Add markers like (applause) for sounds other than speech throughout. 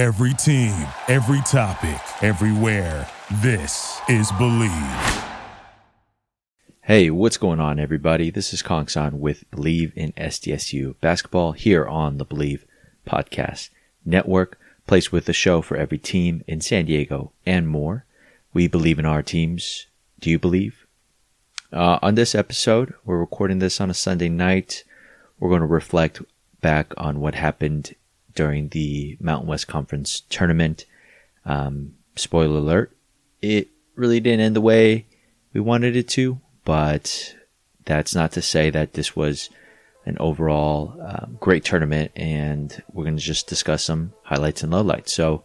Every team, every topic, everywhere. This is Bleav. Hey, what's going on, everybody? This is Kangsan with Bleav in SDSU basketball here on the Bleav Podcast Network, place with a show for every team in San Diego and more. We believe in our teams. Do you believe? Uh, on this episode, we're recording this on a Sunday night. We're going to reflect back on what happened during the Mountain West Conference tournament. Um, spoiler alert, it really didn't end the way we wanted it to, but that's not to say that this was an overall um, great tournament, and we're going to just discuss some highlights and lowlights. So,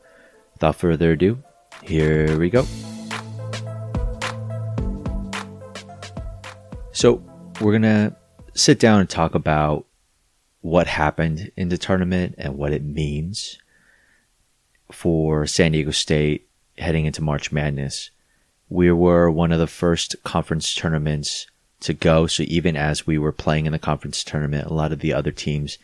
without further ado, here we go. So, we're going to sit down and talk about what happened in the tournament and what it means for San Diego State heading into March Madness. We were one of the first conference tournaments to go. So even as we were playing in the conference tournament, a lot of the other teams,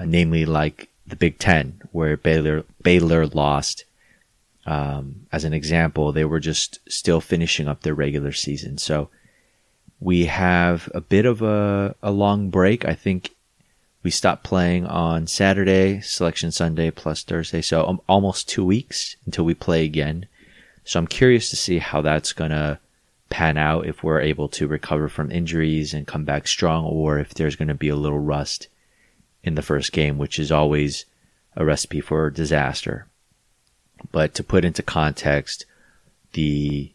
uh, namely like the Big Ten, where Baylor Baylor lost, um, as an example, they were just still finishing up their regular season. So we have a bit of a, a long break. I think we stopped playing on Saturday, selection Sunday plus Thursday. So um, almost two weeks until we play again. So I'm curious to see how that's going to pan out if we're able to recover from injuries and come back strong or if there's going to be a little rust in the first game, which is always a recipe for disaster. But to put into context, the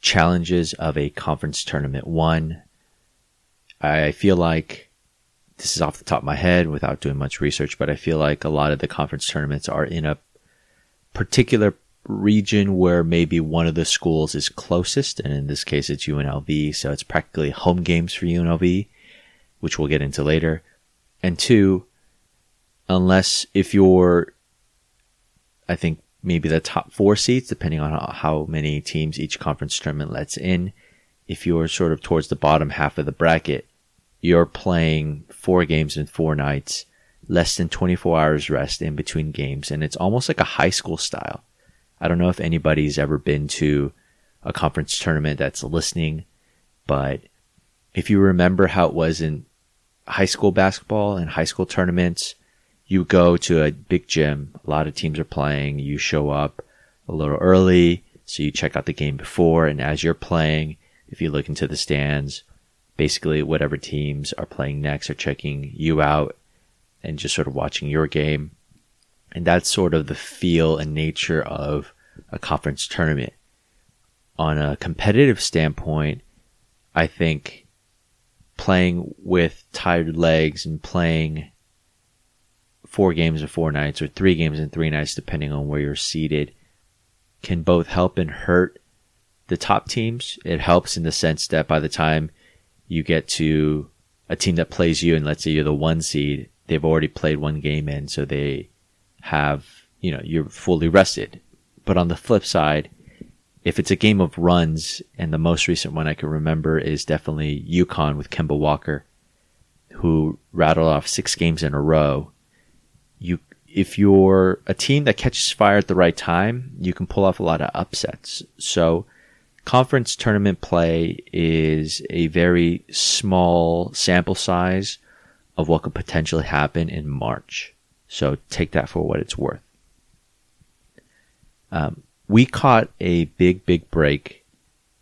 challenges of a conference tournament. One, I feel like this is off the top of my head without doing much research, but I feel like a lot of the conference tournaments are in a particular region where maybe one of the schools is closest, and in this case it's UNLV, so it's practically home games for UNLV, which we'll get into later. And two, unless if you're, I think maybe the top four seeds, depending on how many teams each conference tournament lets in, if you're sort of towards the bottom half of the bracket, you're playing four games in four nights, less than 24 hours rest in between games, and it's almost like a high school style. I don't know if anybody's ever been to a conference tournament that's listening, but if you remember how it was in high school basketball and high school tournaments, you go to a big gym, a lot of teams are playing, you show up a little early, so you check out the game before, and as you're playing, if you look into the stands, basically whatever teams are playing next are checking you out and just sort of watching your game. And that's sort of the feel and nature of a conference tournament. On a competitive standpoint, I think playing with tired legs and playing four games in four nights or three games in three nights, depending on where you're seated, can both help and hurt the top teams. It helps in the sense that by the time you get to a team that plays you, and let's say you're the one seed, they've already played one game in, so they have, you know, you're fully rested. But on the flip side, if it's a game of runs, and the most recent one I can remember is definitely UConn with Kemba Walker, who rattled off six games in a row. You, if you're a team that catches fire at the right time, you can pull off a lot of upsets. So conference tournament play is a very small sample size of what could potentially happen in March. So take that for what it's worth. Um, we caught a big, big break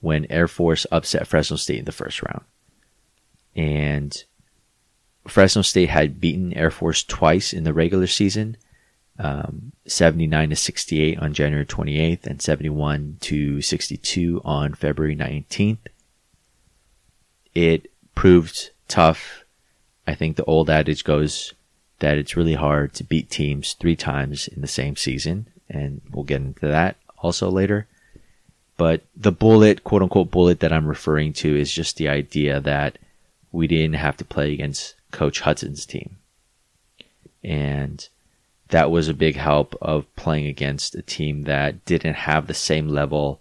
when Air Force upset Fresno State in the first round. And Fresno State had beaten Air Force twice in the regular season um, 79 to 68 on January 28th and 71 to 62 on February 19th. It proved tough. I think the old adage goes that it's really hard to beat teams three times in the same season, and we'll get into that also later. But the bullet, quote unquote bullet that I'm referring to is just the idea that we didn't have to play against Coach Hutson's team. And that was a big help of playing against a team that didn't have the same level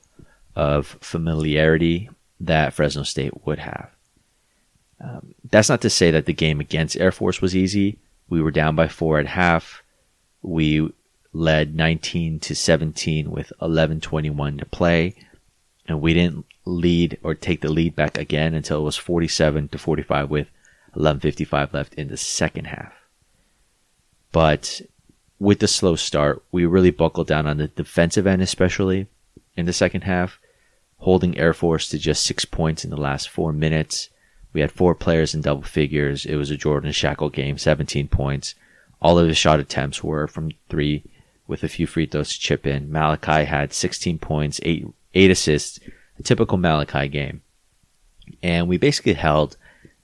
of familiarity that Fresno State would have. Um, that's not to say that the game against Air Force was easy. We were down by four at half. We led 19 to 17 with 11:21 to play, and we didn't lead or take the lead back again until it was 47 to 45 with 11:55 left in the second half. But with the slow start, we really buckled down on the defensive end, especially in the second half, holding Air Force to just six points in the last four minutes. We had four players in double figures. It was a Jordan Schakel game, 17 points. All of his shot attempts were from three with a few free throws to chip in. Malachi had 16 points, eight, eight assists, a typical Malachi game. And we basically held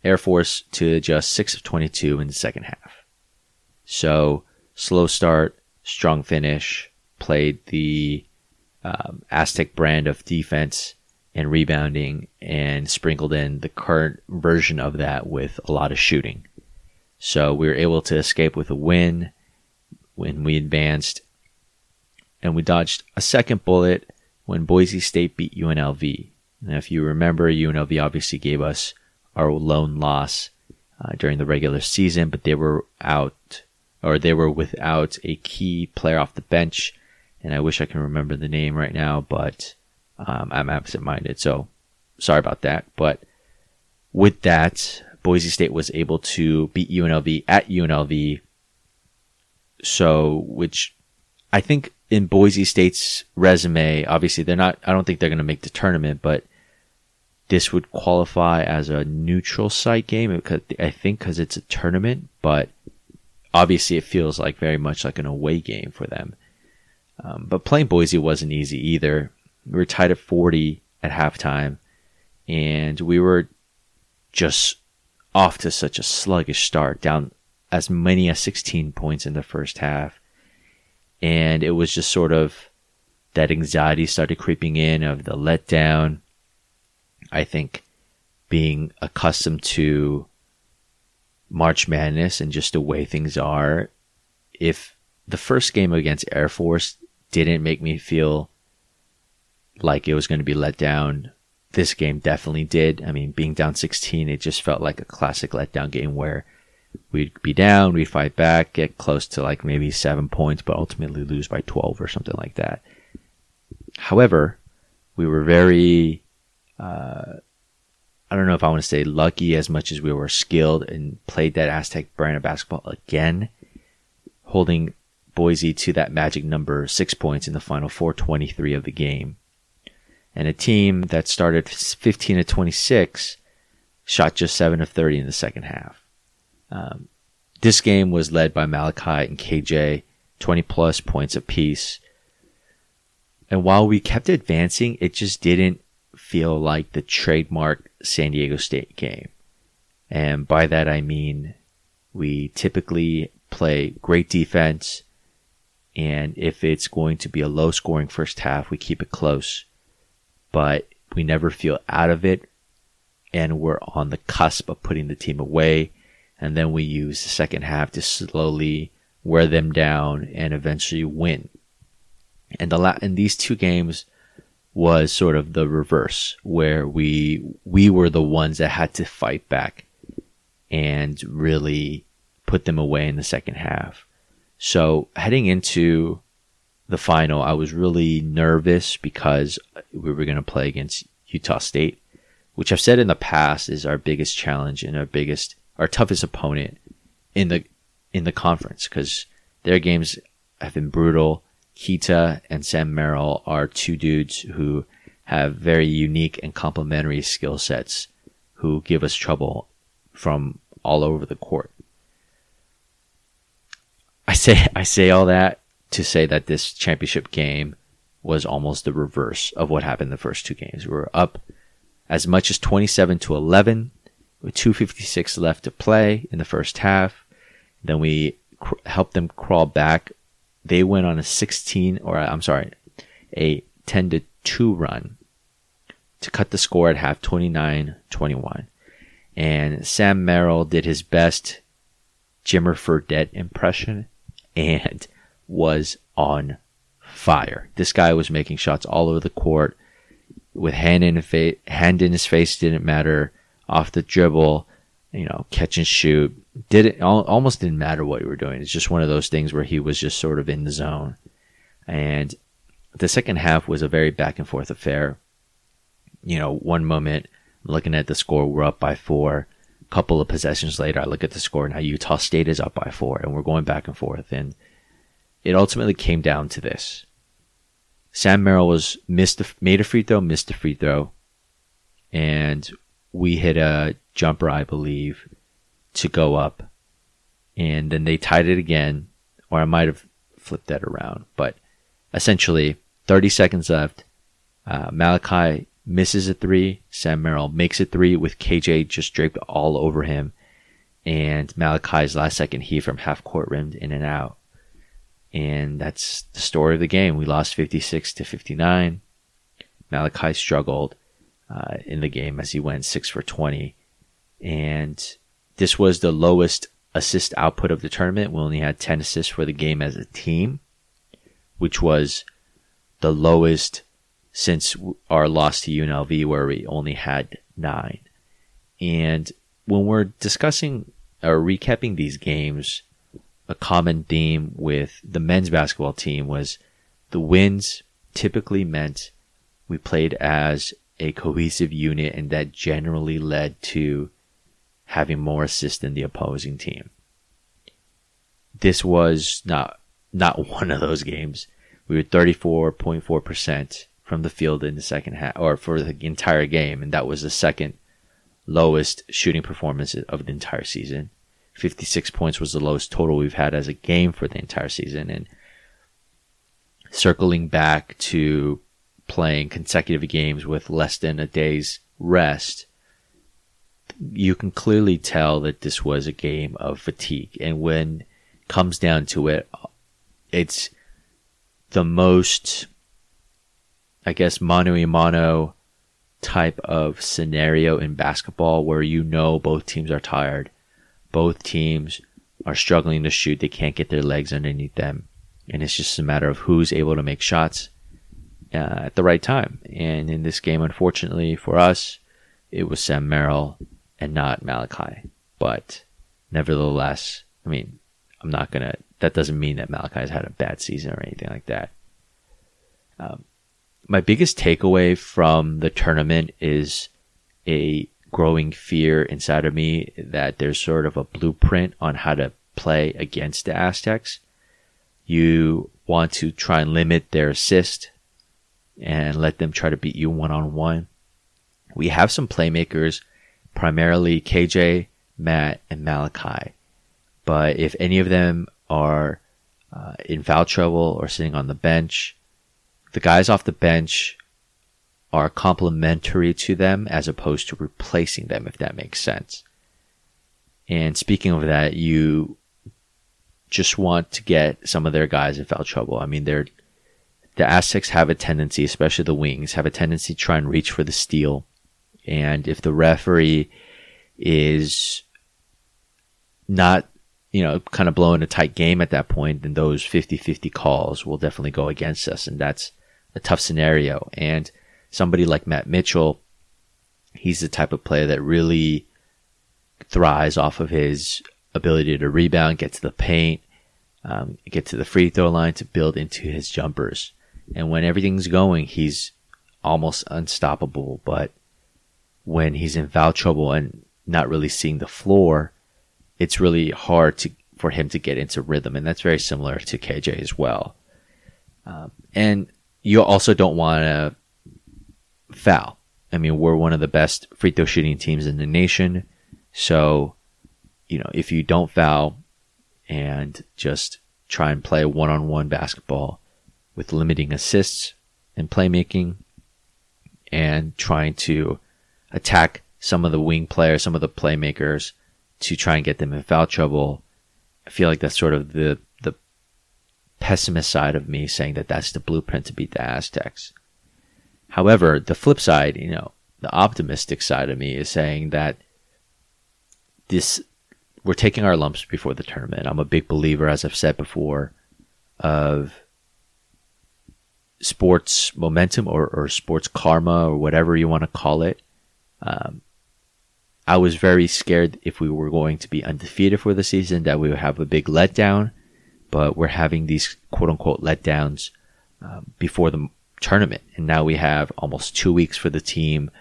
Air Force to just 6 of 22 in the second half. So, slow start, strong finish, played the um, Aztec brand of defense and rebounding, and sprinkled in the current version of that with a lot of shooting. So we were able to escape with a win when we advanced, and we dodged a second bullet when Boise State beat UNLV. Now, if you remember, UNLV obviously gave us our lone loss uh, during the regular season, but they were out or they were without a key player off the bench. And I wish I can remember the name right now, but um, I'm absent minded. So sorry about that. But with that, Boise State was able to beat UNLV at UNLV. So, which I think in Boise State's resume, obviously they're not, I don't think they're going to make the tournament, but this would qualify as a neutral site game I think because it's a tournament, but obviously it feels like very much like an away game for them. Um, but playing Boise wasn't easy either. We were tied at 40 at halftime, and we were just off to such a sluggish start, down as many as 16 points in the first half. And it was just sort of that anxiety started creeping in of the letdown. I think being accustomed to March Madness and just the way things are, if the first game against Air Force didn't make me feel like it was going to be let down, this game definitely did. I mean, being down 16, it just felt like a classic letdown game where we'd be down, we'd fight back, get close to like maybe seven points, but ultimately lose by 12 or something like that. However, we were very, uh, I don't know if I want to say lucky as much as we were skilled and played that Aztec brand of basketball again, holding Boise to that magic number six points in the final 423 of the game and a team that started 15 to 26 shot just 7 of 30 in the second half. Um, this game was led by Malachi and KJ, 20 plus points apiece. And while we kept advancing, it just didn't feel like the trademark San Diego State game. And by that I mean we typically play great defense. And if it's going to be a low scoring first half, we keep it close but we never feel out of it. And we're on the cusp of putting the team away. And then we use the second half to slowly wear them down and eventually win. And the la- and these two games was sort of the reverse where we we were the ones that had to fight back and really put them away in the second half. So heading into the final, I was really nervous because we were going to play against Utah State, which I've said in the past is our biggest challenge and our biggest, our toughest opponent in the in the conference because their games have been brutal. Queta and Sam Merrill are two dudes who have very unique and complementary skill sets who give us trouble from all over the court. I say (laughs) I say all that to say that this championship game was almost the reverse of what happened the first two games. We were up as much as 27 to 11 with 256 left to play in the first half. Then we cr- helped them crawl back. They went on a 16 or I'm sorry, a 10 to 2 run to cut the score at half 29-21. And Sam Merrill did his best Jimmer Fredette impression and was on fire. This guy was making shots all over the court with hand in face, hand in his face didn't matter. Off the dribble, you know, catch and shoot didn't almost didn't matter what you were doing. It's just one of those things where he was just sort of in the zone. And the second half was a very back and forth affair. You know, one moment looking at the score, we're up by four. A couple of possessions later, I look at the score now Utah State is up by four, and we're going back and forth. And it ultimately came down to this. Sam Merrill was missed, a, made a free throw, missed a free throw, and we hit a jumper, I believe, to go up, and then they tied it again, or I might have flipped that around, but essentially 30 seconds left. Uh, Malachi misses a three. Sam Merrill makes a three with KJ just draped all over him. And Malachi's last second heat from half court rimmed in and out. And that's the story of the game. We lost 56 to 59. Malachi struggled uh, in the game as he went 6 for 20. And this was the lowest assist output of the tournament. We only had 10 assists for the game as a team, which was the lowest since our loss to UNLV, where we only had nine. And when we're discussing or recapping these games, a common theme with the men's basketball team was the wins typically meant we played as a cohesive unit, and that generally led to having more assists than the opposing team. This was not not (laughs) one of those games. We were 34.4% from the field in the second half, or for the entire game, and that was the second lowest shooting performance of the entire season. 56 points was the lowest total we've had as a game for the entire season. And circling back to playing consecutive games with less than a day's rest, you can clearly tell that this was a game of fatigue. And when it comes down to it, it's the most, I guess, mano a mano type of scenario in basketball where you know both teams are tired both teams are struggling to shoot. They can't get their legs underneath them. And it's just a matter of who's able to make shots uh, at the right time. And in this game, unfortunately for us, it was Sam Merrill and not Malachi. But nevertheless, I mean, I'm not going to, that doesn't mean that Malachi has had a bad season or anything like that. Um, my biggest takeaway from the tournament is a growing fear inside of me that there's sort of a blueprint on how to play against the Aztecs. You want to try and limit their assist and let them try to beat you one on one. We have some playmakers, primarily KJ, Matt, and Malachi. But if any of them are uh, in foul trouble or sitting on the bench, the guys off the bench are complementary to them as opposed to replacing them, if that makes sense. And speaking of that, you just want to get some of their guys in foul trouble. I mean, they're, the Aztecs have a tendency, especially the wings, have a tendency to try and reach for the steal. And if the referee is not, you know, kind of blowing a tight game at that point, then those 50-50 calls will definitely go against us. And that's a tough scenario. And somebody like Matt Mitchell, he's the type of player that really thrives off of his ability to rebound, get to the paint, um, get to the free throw line to build into his jumpers. And when everything's going, he's almost unstoppable. But when he's in foul trouble and not really seeing the floor, it's really hard to for him to get into rhythm. And that's very similar to KJ as well. Um, and you also don't want to foul. I mean, we're one of the best free throw shooting teams in the nation. So, you know, if you don't foul and just try and play one on one basketball with limiting assists and playmaking and trying to attack some of the wing players, some of the playmakers to try and get them in foul trouble. I feel like that's sort of the, the pessimist side of me saying that that's the blueprint to beat the Aztecs. However, the flip side, you know, the optimistic side of me is saying that this we're taking our lumps before the tournament. I'm a big believer, as I've said before, of sports momentum or, or sports karma or whatever you want to call it. Um, I was very scared if we were going to be undefeated for the season that we would have a big letdown, but we're having these quote unquote letdowns um, before the tournament. And now we have almost two weeks for the team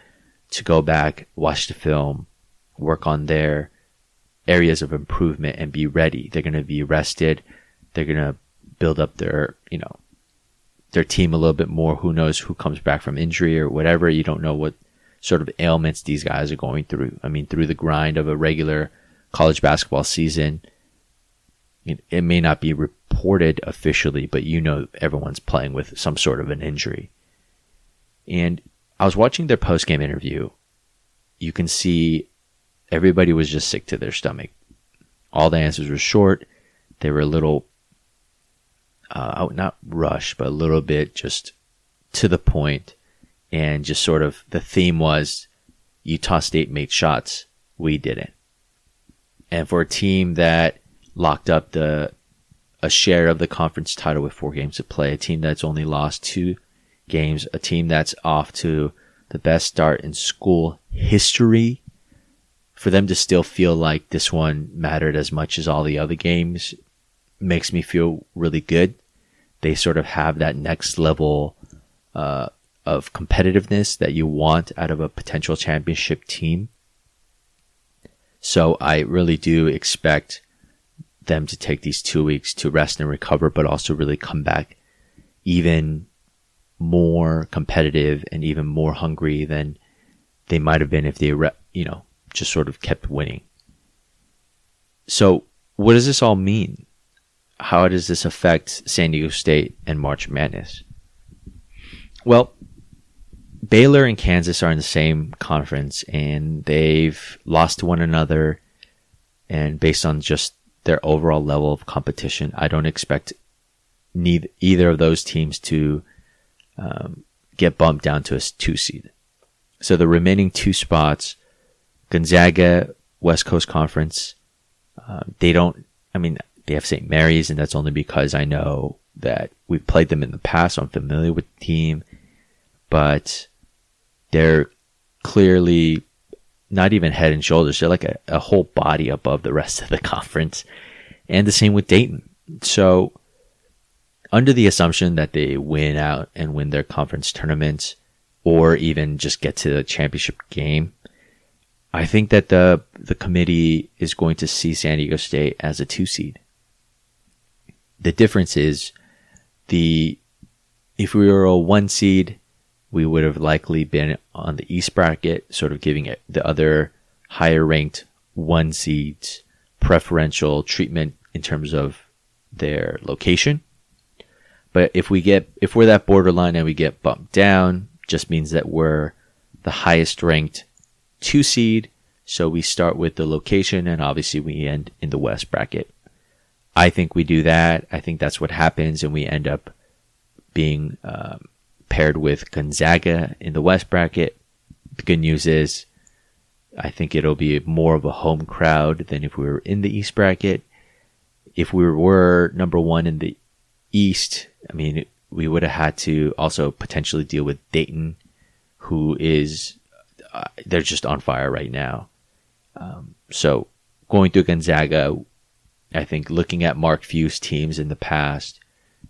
to go back, watch the film, work on their areas of improvement and be ready. They're going to be rested. They're going to build up their, you know, their team a little bit more. Who knows who comes back from injury or whatever. You don't know what sort of ailments these guys are going through. I mean, through the grind of a regular college basketball season, it, it may not be reported officially, but you know everyone's playing with some sort of an injury. And I was watching their post game interview. You can see everybody was just sick to their stomach. All the answers were short. They were a little, uh, not rush, but a little bit just to the point, and just sort of the theme was Utah State made shots, we didn't. And for a team that locked up the a share of the conference title with four games to play, a team that's only lost two games, a team that's off to the best start in school history, for them to still feel like this one mattered as much as all the other games makes me feel really good. They sort of have that next level uh, of competitiveness that you want out of a potential championship team. So I really do expect them to take these two weeks to rest and recover, but also really come back even more competitive and even more hungry than they might have been if they, you know, just sort of kept winning. So, what does this all mean? How does this affect San Diego State and March Madness? Well, Baylor and Kansas are in the same conference and they've lost to one another. And based on just their overall level of competition, I don't expect neither either of those teams to um, get bumped down to a two seed. So the remaining two spots, Gonzaga, West Coast Conference, uh, they don't. I mean, they have St. Mary's, and that's only because I know that we've played them in the past. So I'm familiar with the team, but they're clearly not even head and shoulders. They're like a, a whole body above the rest of the (laughs) conference. And the same with Dayton. So under the assumption that they win out and win their conference tournaments or even just get to the championship game, I think that the the committee is going to see San Diego State as a two seed. The difference is the if we were a one seed, we would have likely been on the East bracket, sort of giving it the other higher ranked one seeds preferential treatment in terms of their location. But if we get, if we're that borderline and we get bumped down, just means that we're the highest ranked two seed. So we start with the location and obviously we end in the West bracket. I think we do that. I think that's what happens and we end up being um, paired with Gonzaga in the West bracket. The good news is I think it'll be more of a home crowd than if we were in the East bracket. If we were number one in the East, I mean, we would have had to also potentially deal with Dayton, who is, uh, they're just on fire right now. Um, so going through Gonzaga, I think looking at Mark Few's teams in the past,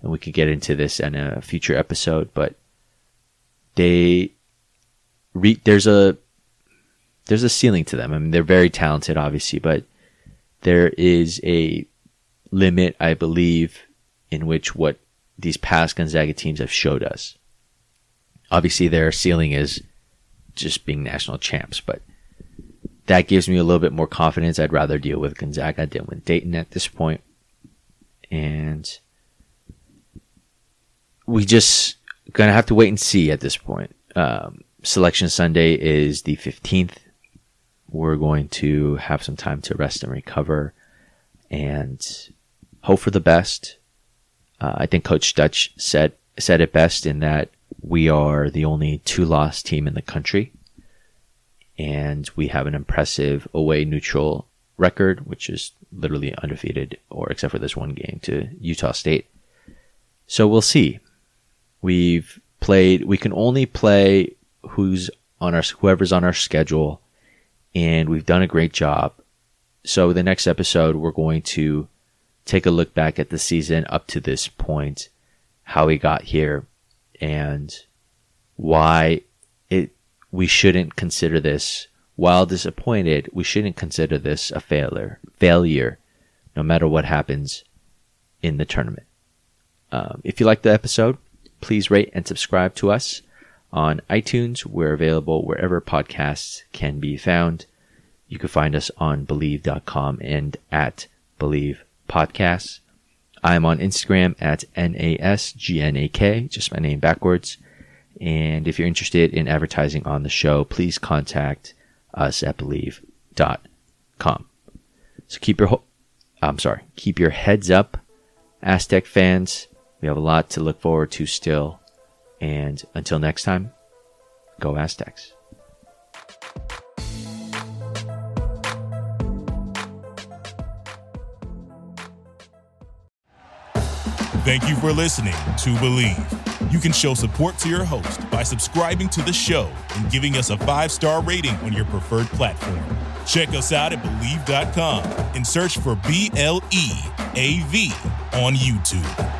and we could get into this in a future episode, but they re- there's a there's a ceiling to them. I mean, they're very talented, obviously, but there is a limit, I believe, in which what these past Gonzaga teams have showed us. Obviously, their ceiling is just being national champs, but that gives me a little bit more confidence. I'd rather deal with Gonzaga than with Dayton at this point. And we just gonna have to wait and see at this point. Um, Selection Sunday is the 15th. We're going to have some time to rest and recover and hope for the best. Uh, I think Coach Dutch said said it best in that we are the only two loss team in the country, and we have an impressive away neutral record, which is literally undefeated, or except for this one game to Utah State. So we'll see. We've played. We can only play who's on our whoever's on our schedule, and we've done a great job. So the next episode, we're going to take a look back at the season up to this point, how we got here, and why it we shouldn't consider this while disappointed we shouldn't consider this a failure failure no matter what happens in the tournament um, if you like the episode please rate and subscribe to us on itunes we're available wherever podcasts can be found you can find us on bleav.com and at believe podcasts i'm on instagram at nasgnak just my name backwards and if you're interested in advertising on the show, please contact us at bleav.com. So keep your, ho- I'm sorry, keep your heads up, Aztec fans. We have a lot to look forward to still. And until next time, go Aztecs. Thank you for listening to Bleav. You can show support to your host by subscribing to the show and giving us a five star rating on your preferred platform. Check us out at Bleav.com and search for B L E A V on YouTube.